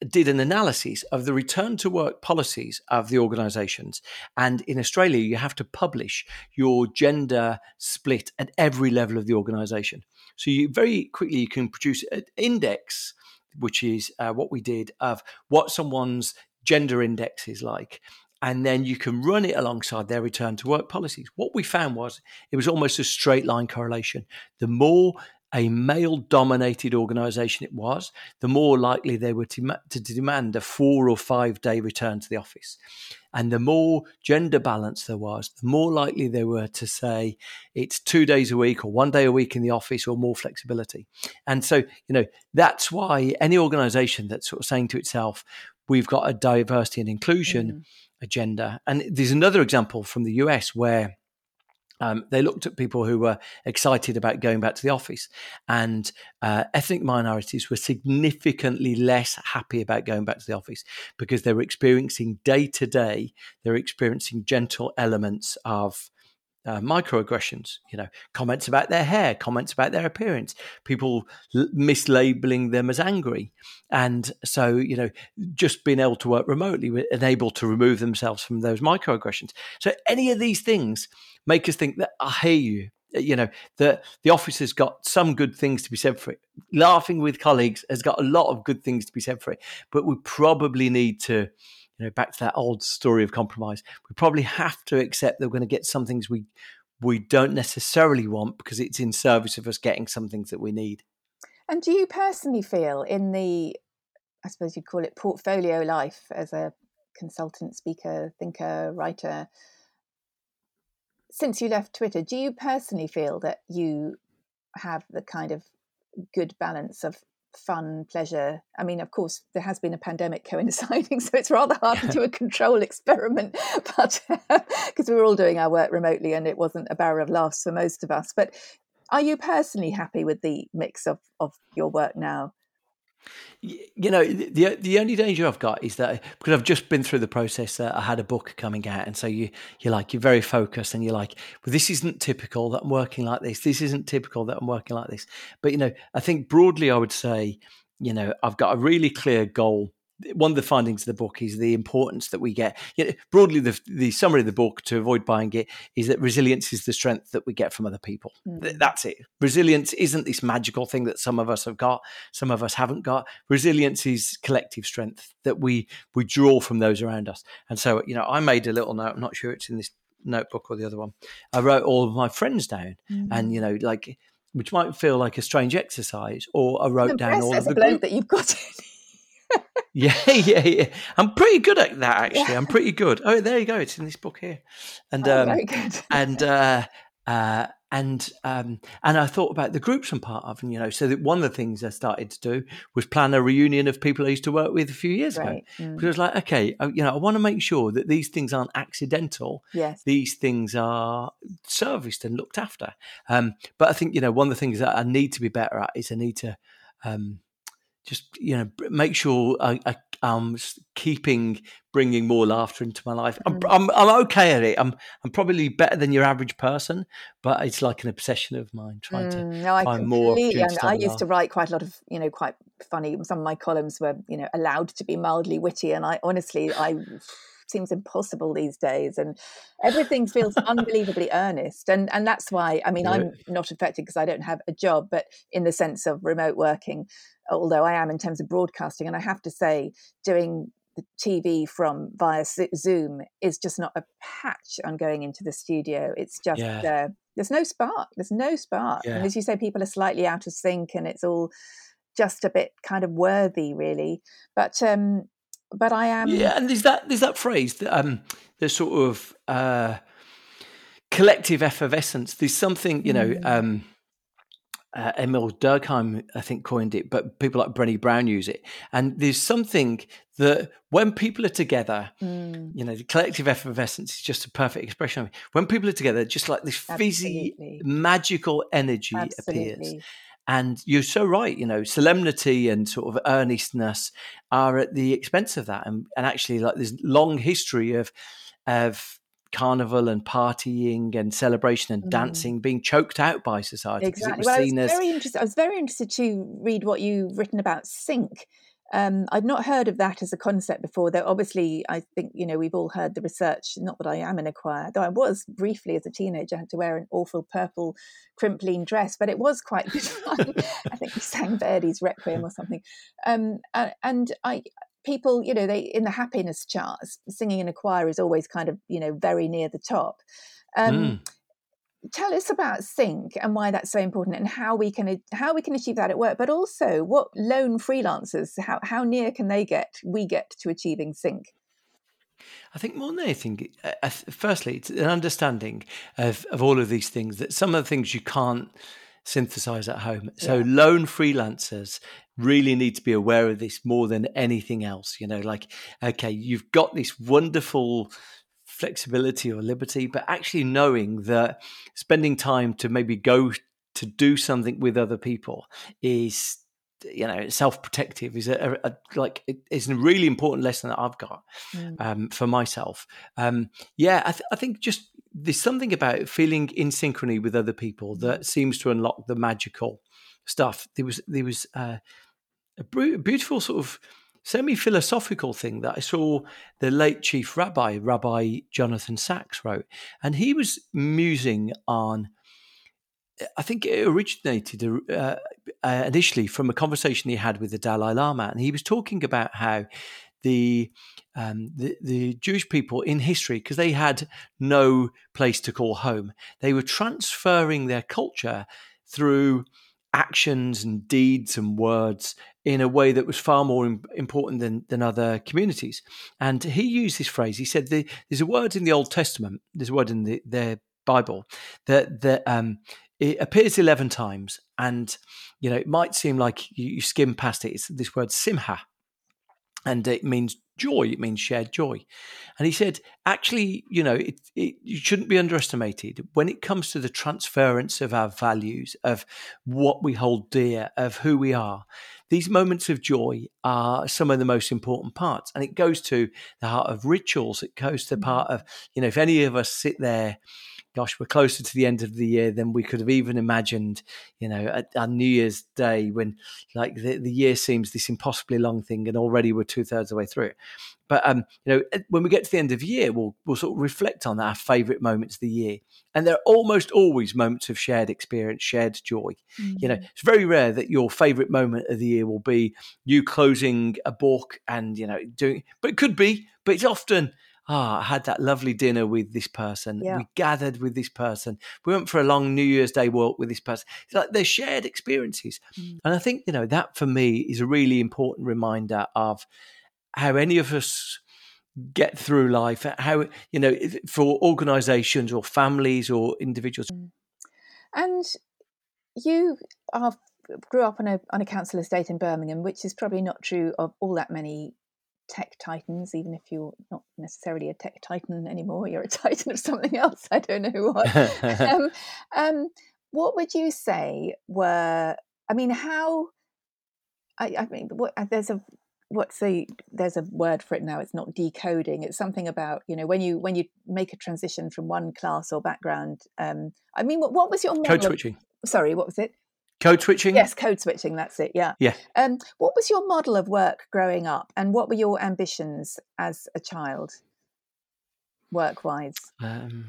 did an analysis of the return to work policies of the organizations. And in Australia, you have to publish your gender split at every level of the organization. So you very quickly you can produce an index, which is uh, what we did of what someone's gender index is like. And then you can run it alongside their return to work policies. What we found was it was almost a straight line correlation. The more a male dominated organization it was, the more likely they were to, to, demand a four or five day return to the office. And the more gender balance there was, the more likely they were to say it's two days a week or one day a week in the office or more flexibility. And so, you know, that's why any organization that's sort of saying to itself, we've got a diversity and inclusion mm. agenda. And there's another example from the US where um, they looked at people who were excited about going back to the office, and uh, ethnic minorities were significantly less happy about going back to the office because they were experiencing day to day, they're experiencing gentle elements of uh, microaggressions, you know, comments about their hair, comments about their appearance, people l- mislabeling them as angry. And so, you know, just being able to work remotely and able to remove themselves from those microaggressions. So, any of these things make us think that I hear you. Uh, you know, that the office has got some good things to be said for it. Laughing with colleagues has got a lot of good things to be said for it. But we probably need to you know, back to that old story of compromise. We probably have to accept that we're going to get some things we we don't necessarily want because it's in service of us getting some things that we need. And do you personally feel in the, I suppose you'd call it portfolio life as a consultant, speaker, thinker, writer, since you left Twitter, do you personally feel that you have the kind of good balance of fun, pleasure. I mean, of course, there has been a pandemic coinciding, so it's rather hard to do a control experiment, but uh, because we were all doing our work remotely and it wasn't a barrel of laughs for most of us. But are you personally happy with the mix of, of your work now? You know, the the only danger I've got is that because I've just been through the process. Uh, I had a book coming out, and so you you're like you're very focused, and you're like, well, this isn't typical that I'm working like this. This isn't typical that I'm working like this. But you know, I think broadly, I would say, you know, I've got a really clear goal one of the findings of the book is the importance that we get. You know, broadly, the, the summary of the book to avoid buying it is that resilience is the strength that we get from other people. Mm. That's it. Resilience isn't this magical thing that some of us have got, some of us haven't got. Resilience is collective strength that we we draw from those around us. And so, you know, I made a little note. I'm not sure it's in this notebook or the other one. I wrote all of my friends down, mm. and you know, like which might feel like a strange exercise, or I wrote down all of the group. that you've got. yeah, yeah, yeah. I'm pretty good at that actually. Yeah. I'm pretty good. Oh, there you go. It's in this book here, and oh, um, very good. and uh, uh, and um, and I thought about the groups I'm part of, and you know, so that one of the things I started to do was plan a reunion of people I used to work with a few years right. ago. Mm. Because I was like, okay, uh, you know, I want to make sure that these things aren't accidental. Yes, these things are serviced and looked after. Um, but I think you know, one of the things that I need to be better at is I need to. Um, just you know make sure I, I am keeping bringing more laughter into my life. I'm, mm. I'm, I'm okay at it. I'm I'm probably better than your average person, but it's like an obsession of mine trying mm, to no, find more. I, I used to write quite a lot of you know quite funny. Some of my columns were you know allowed to be mildly witty, and I honestly I seems impossible these days and everything feels unbelievably earnest and and that's why i mean i'm not affected because i don't have a job but in the sense of remote working although I am in terms of broadcasting. And I have to say, doing the TV from via Zoom is just not a patch on going into the studio. It's just yeah. uh, there's no spark. There's no spark, yeah. and as you say, people are slightly out of sync, and it's all just a bit kind of worthy, really. But um, but I am. Yeah, and there's that there's that phrase that um, there's sort of uh, collective effervescence. There's something you know. Mm. Um, uh, Émile Durkheim, I think, coined it, but people like Brené Brown use it. And there's something that when people are together, mm. you know, the collective effervescence is just a perfect expression of it. When people are together, just like this fizzy, Absolutely. magical energy Absolutely. appears. And you're so right, you know, solemnity and sort of earnestness are at the expense of that. And, and actually, like, there's long history of, of carnival and partying and celebration and mm. dancing being choked out by society. Exactly. Well, I was, as... very interested, I was very interested to read what you've written about sync. Um, I'd not heard of that as a concept before, though obviously I think, you know, we've all heard the research, not that I am in a choir, though I was briefly as a teenager, I had to wear an awful purple Crimplene dress, but it was quite good fun. I think we sang Verdi's Requiem or something. Um, and I, people, you know, they in the happiness charts, singing in a choir is always kind of, you know, very near the top. Um, mm. Tell us about sync and why that's so important, and how we can how we can achieve that at work. But also, what lone freelancers how how near can they get we get to achieving sync? I think more than anything, uh, firstly, it's an understanding of, of all of these things that some of the things you can't synthesize at home. So yeah. lone freelancers really need to be aware of this more than anything else. You know, like, okay, you've got this wonderful flexibility or liberty, but actually knowing that spending time to maybe go to do something with other people is you know self-protective is a, a, a like it's a really important lesson that i've got mm. um, for myself um, yeah I, th- I, think just there's something about feeling in synchrony with other people that mm. seems to unlock the magical stuff there was there was uh, a beautiful sort of semi-philosophical thing that I saw the late chief rabbi, Rabbi Jonathan Sacks, wrote, and he was musing on. I think it originated uh, uh, initially from a conversation he had with the Dalai Lama, and he was talking about how the um, the, the Jewish people in history, because they had no place to call home, they were transferring their culture through actions and deeds and words in a way that was far more important than, than other communities. And he used this phrase. He said, "There's a word in the Old Testament. There's a word in the, their Bible that that um, it appears eleven times, and you know it might seem like you, you skim past it. It's this word simha, and it means joy. It means shared joy. And he said, actually, you know, it, it, you shouldn't be underestimated when it comes to the transference of our values, of what we hold dear, of who we are these moments of joy are some of the most important parts. And it goes to the heart of rituals. It goes to the part mm-hmm. of, you know, if any of us sit there, gosh, we're closer to the end of the year than we could have even imagined, you know, on New Year's Day when like the, the year seems this impossibly long thing and already we're two thirds of the way through it. But um, you know, when we get to the end of the year, we'll we'll sort of reflect on our favourite moments of the year, and there are almost always moments of shared experience, shared joy. Mm-hmm. You know, mm-hmm. it's very rare that your favourite moment of the year will be you closing a book and you know doing, but it could be, but it's often. Ah, oh, I had that lovely dinner with this person. Yeah. We gathered with this person. We went for a long New Year's Day walk with this person. It's like they're shared experiences. Mm. And I think, you know, that for me is a really important reminder of how any of us get through life, how, you know, for organizations or families or individuals. Mm. And you are, grew up on a, on a council estate in Birmingham, which is probably not true of all that many tech titans, even if you're not necessarily a tech titan anymore, you're a titan of something else. I don't know what. um, um, what would you say were, I mean, how, I, I mean, what, there's a what's the there's a word for it now it's not decoding it's something about you know when you when you make a transition from one class or background um i mean what, what was your code switching of, sorry what was it code switching yes code switching that's it yeah yeah um what was your model of work growing up and what were your ambitions as a child work wise um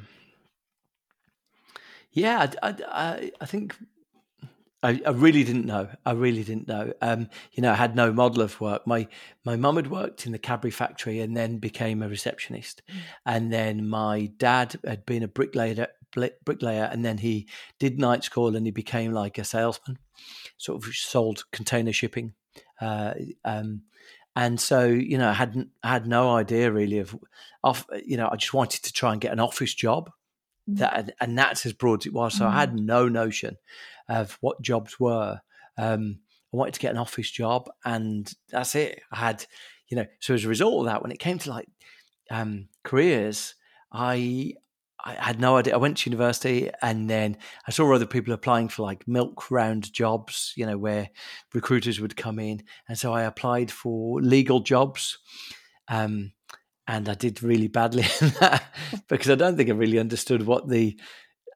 yeah I, I, I think I, I, really didn't know. I really didn't know. Um, you know, I had no model of work. My my mum had worked in the Cadbury factory and then became a receptionist, mm. and then my dad had been a bricklayer, bricklayer, and then he did night school and he became like a salesman, sort of sold container shipping. Uh, um, and so, you know, I hadn't I had no idea really of, of, you know, I just wanted to try and get an office job, mm. that and that's as broad as it was. So mm. I had no notion of what jobs were. Um, I wanted to get an office job, and that's it. I had, you know, so as a result of that, when it came to like um, careers, I I had no idea. I went to university and then I saw other people applying for like milk round jobs, you know, where recruiters would come in. And so I applied for legal jobs. Um, and I did really badly in that because I don't think I really understood what the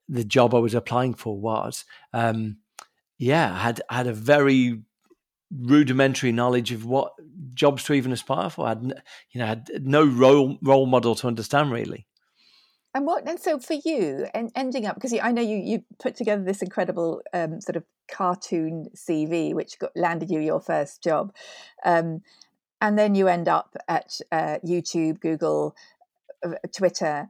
the job I was applying for was. Um, yeah, I had I had a very rudimentary knowledge of what jobs to even aspire for. I had you know had no role role model to understand really. And what and so for you and ending up because I know you you put together this incredible um, sort of cartoon CV which got landed you your first job, um, and then you end up at uh, YouTube, Google, uh, Twitter.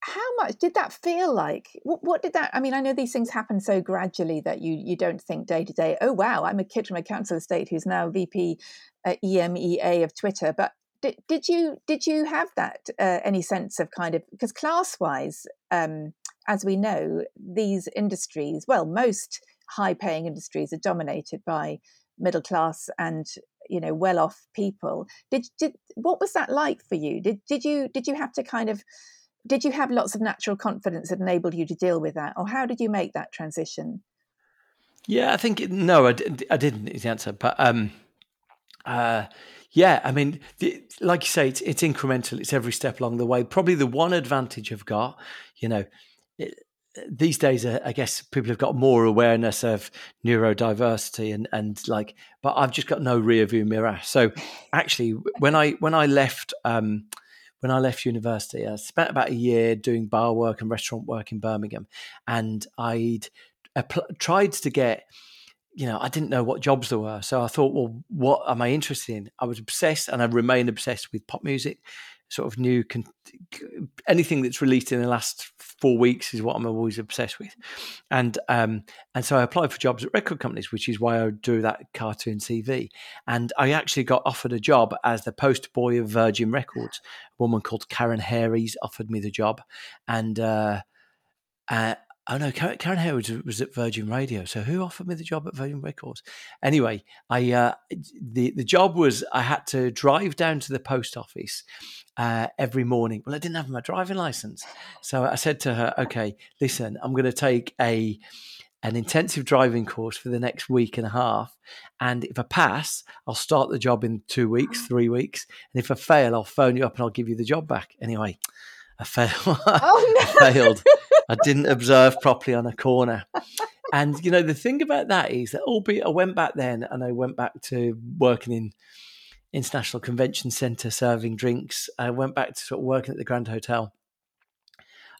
How much did that feel like what, what, did that i mean i know these things happen so gradually that you you don't think day to day oh wow i'm a kid from a council estate who's now vp uh, emea of twitter but did, did you did you have that uh, any sense of kind of because class wise um, as we know these industries well most high paying industries are dominated by middle class and you know well off people did did what was that like for you did did you did you have to kind of did you have lots of natural confidence that enabled you to deal with that, or how did you make that transition? Yeah, I think no, I, I didn't. Is the answer, but um, uh, yeah, I mean, like you say, it's, it's incremental. It's every step along the way. Probably the one advantage I've got, you know, it, these days, uh, I guess people have got more awareness of neurodiversity and and like, but I've just got no rear view mirror. So actually, when I when I left. Um, when I left university. I spent about a year doing bar work and restaurant work in Birmingham, and I'd tried to get. You know, I didn't know what jobs there were, so I thought, well, what am I interested in? I was obsessed, and I remain obsessed with pop music sort of new con- anything that's released in the last four weeks is what I'm always obsessed with, and um, and so I applied for jobs at record companies, which is why I do that cartoon CV, and I actually got offered a job as the post boy of Virgin Records. A woman called Karen Harries offered me the job, and. Uh, uh, Oh no, Karen, Karen Hayward was at Virgin Radio. So who offered me the job at Virgin Records? Anyway, I uh, the the job was I had to drive down to the post office uh, every morning. Well, I didn't have my driving license, so I said to her, "Okay, listen, I'm going to take a an intensive driving course for the next week and a half, and if I pass, I'll start the job in two weeks, three weeks, and if I fail, I'll phone you up and I'll give you the job back." Anyway, I failed. Oh, no. I failed. I didn't observe properly on a corner. And you know the thing about that is that albeit I went back then and I went back to working in International Convention Centre serving drinks. I went back to sort of working at the Grand Hotel.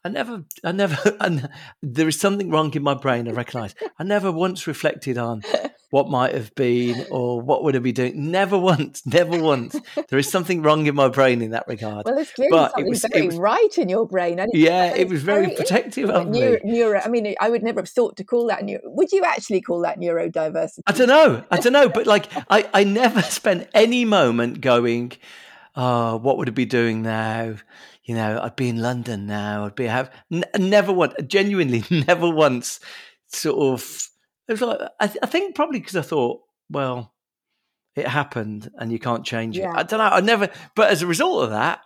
I never, I never, and there is something wrong in my brain. I recognise. I never once reflected on what might have been or what would I be doing. Never once, never once. There is something wrong in my brain in that regard. Well, it's clearly but something it was, very it was, right in your brain. And yeah, it was very, very protective of me. Neuro, I mean, I would never have thought to call that neuro. Would you actually call that neurodiversity? I don't know. I don't know. But like, I, I never spent any moment going, oh, what would I be doing now? You know, I'd be in London now. I'd be have n- never once, genuinely, never once sort of it was like I, th- I think probably because I thought, well, it happened and you can't change yeah. it. I don't know. I never, but as a result of that,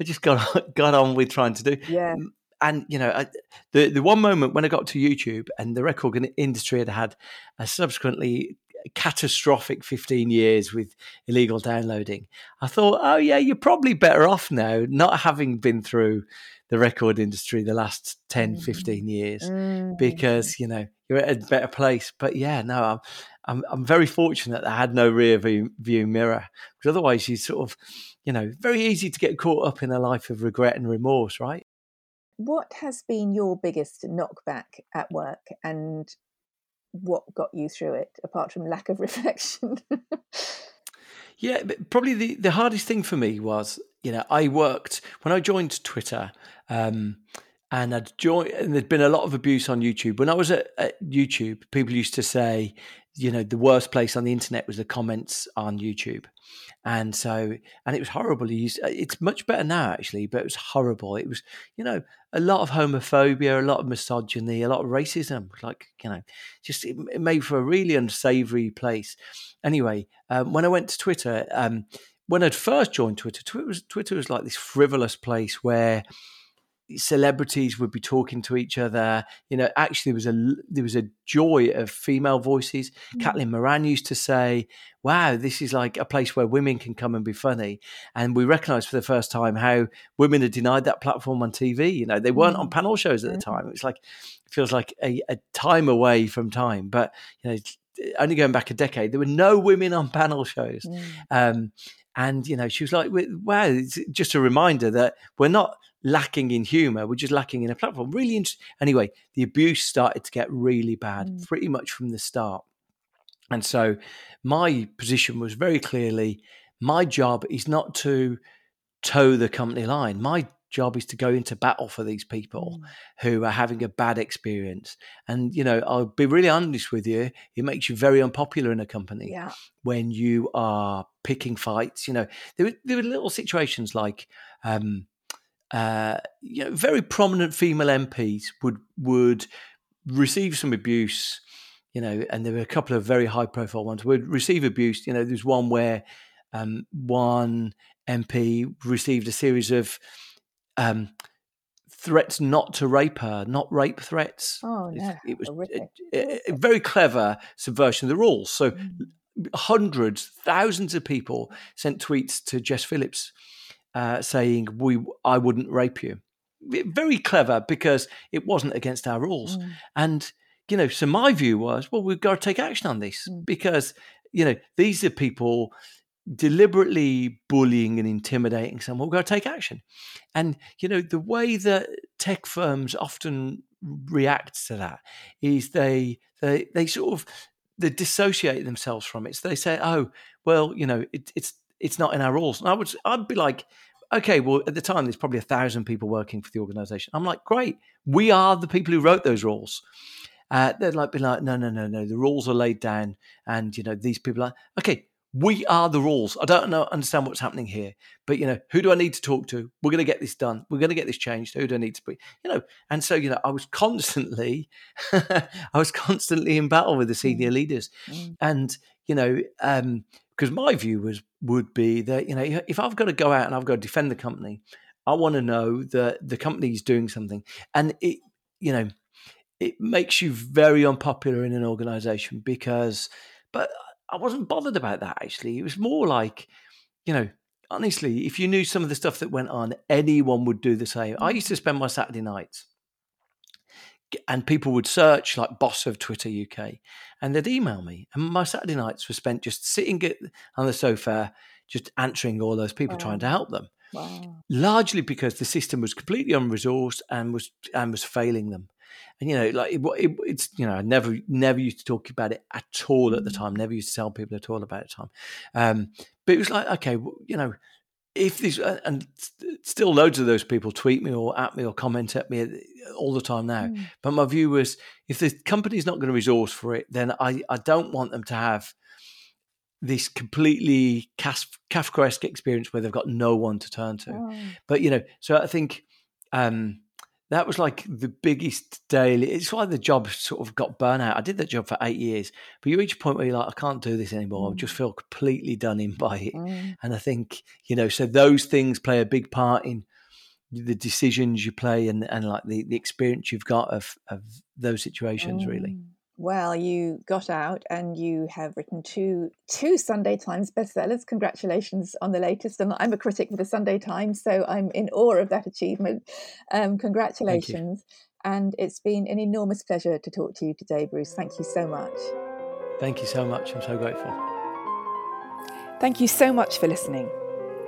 I just got got on with trying to do. Yeah. And you know, I, the the one moment when I got to YouTube and the record industry had had a subsequently catastrophic 15 years with illegal downloading, I thought, oh yeah, you're probably better off now not having been through the record industry the last 10, mm. 15 years mm. because, you know, you're at a better place. But yeah, no, I'm, I'm, I'm very fortunate that I had no rear view, view mirror because otherwise you sort of, you know, very easy to get caught up in a life of regret and remorse, right? What has been your biggest knockback at work and what got you through it, apart from lack of reflection? yeah, probably the, the hardest thing for me was, you know, I worked when I joined Twitter. Um, and I'd joined, and there'd been a lot of abuse on YouTube. When I was at, at, YouTube, people used to say, you know, the worst place on the internet was the comments on YouTube. And so, and it was horrible. It's much better now, actually, but it was horrible. It was, you know, a lot of homophobia, a lot of misogyny, a lot of racism. Like, you know, just it, it made for a really unsavory place. Anyway, um, when I went to Twitter, um, when I'd first joined Twitter, Twitter was, Twitter was like this frivolous place where celebrities would be talking to each other. You know, actually, there was a there was a joy of female voices. Mm. Caitlin Moran used to say, "Wow, this is like a place where women can come and be funny." And we recognised for the first time how women are denied that platform on TV. You know, they weren't mm. on panel shows at the time. It was like it feels like a, a time away from time, but you know. Only going back a decade, there were no women on panel shows. Mm. Um, and you know she was like wow it's just a reminder that we're not lacking in humor. We're just lacking in a platform. Really interesting. Anyway, the abuse started to get really bad mm. pretty much from the start. And so my position was very clearly my job is not to toe the company line. My job is to go into battle for these people mm. who are having a bad experience. And, you know, I'll be really honest with you, it makes you very unpopular in a company yeah. when you are picking fights. You know, there were, there were little situations like, um, uh, you know, very prominent female MPs would would receive some abuse, you know, and there were a couple of very high profile ones would receive abuse. You know, there's one where um, one MP received a series of um, threats not to rape her, not rape threats. Oh no! It, was a, a, a, very clever subversion of the rules. So. Mm. Hundreds, thousands of people sent tweets to Jess Phillips uh, saying we I wouldn't rape you. Very clever because it wasn't against our rules. Mm. And you know, so my view was, well, we've got to take action on this mm. because you know these are people deliberately bullying and intimidating someone. We've got to take action. And you know, the way that tech firms often react to that is they they they sort of they dissociate themselves from it. So they say, oh, well, you know, it, it's it's not in our rules. And I would I'd be like, okay, well, at the time there's probably a thousand people working for the organization. I'm like, great, we are the people who wrote those rules. Uh, they'd like be like, no, no, no, no. The rules are laid down, and you know these people are okay. We are the rules. I don't know, understand what's happening here, but you know, who do I need to talk to? We're going to get this done. We're going to get this changed. Who do I need to be? You know, and so you know, I was constantly, I was constantly in battle with the senior mm. leaders, mm. and you know, um, because my view was would be that you know if I've got to go out and I've got to defend the company, I want to know that the company is doing something, and it you know it makes you very unpopular in an organization because, but I wasn't bothered about that actually. It was more like you know honestly, if you knew some of the stuff that went on, anyone would do the same. I used to spend my Saturday nights and people would search like boss of Twitter UK and they'd email me. And my Saturday nights were spent just sitting on the sofa, just answering all those people wow. trying to help them. Wow. Largely because the system was completely unresourced and was and was failing them. And you know, like it, it, it's you know, I never never used to talk about it at all at the mm. time. Never used to tell people at all about it at the time. Um, but it was like, okay, well, you know, if this and still loads of those people tweet me or at me or comment at me all the time now mm. but my view was if the company's not going to resource for it then i, I don't want them to have this completely kafkaesque experience where they've got no one to turn to oh. but you know so i think um, that was like the biggest daily. It's why the job sort of got burnt out. I did that job for eight years, but you reach a point where you're like, I can't do this anymore. Mm. I just feel completely done in by it. Mm. And I think, you know, so those things play a big part in the decisions you play and, and like the, the experience you've got of, of those situations, mm. really. Well, you got out and you have written two two Sunday Times bestsellers. Congratulations on the latest! And I'm a critic for the Sunday Times, so I'm in awe of that achievement. Um, congratulations! And it's been an enormous pleasure to talk to you today, Bruce. Thank you so much. Thank you so much. I'm so grateful. Thank you so much for listening.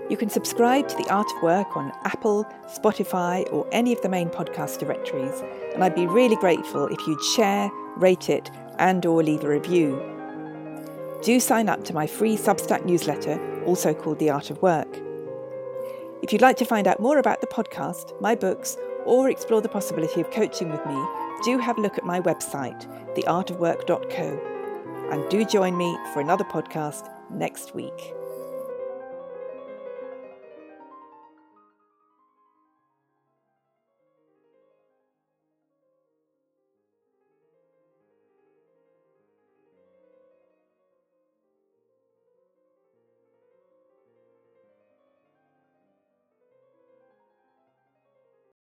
You can subscribe to The Art of Work on Apple, Spotify, or any of the main podcast directories, and I'd be really grateful if you'd share rate it, and or leave a review. Do sign up to my free Substack newsletter, also called The Art of Work. If you'd like to find out more about the podcast, my books, or explore the possibility of coaching with me, do have a look at my website, theartofwork.co. And do join me for another podcast next week.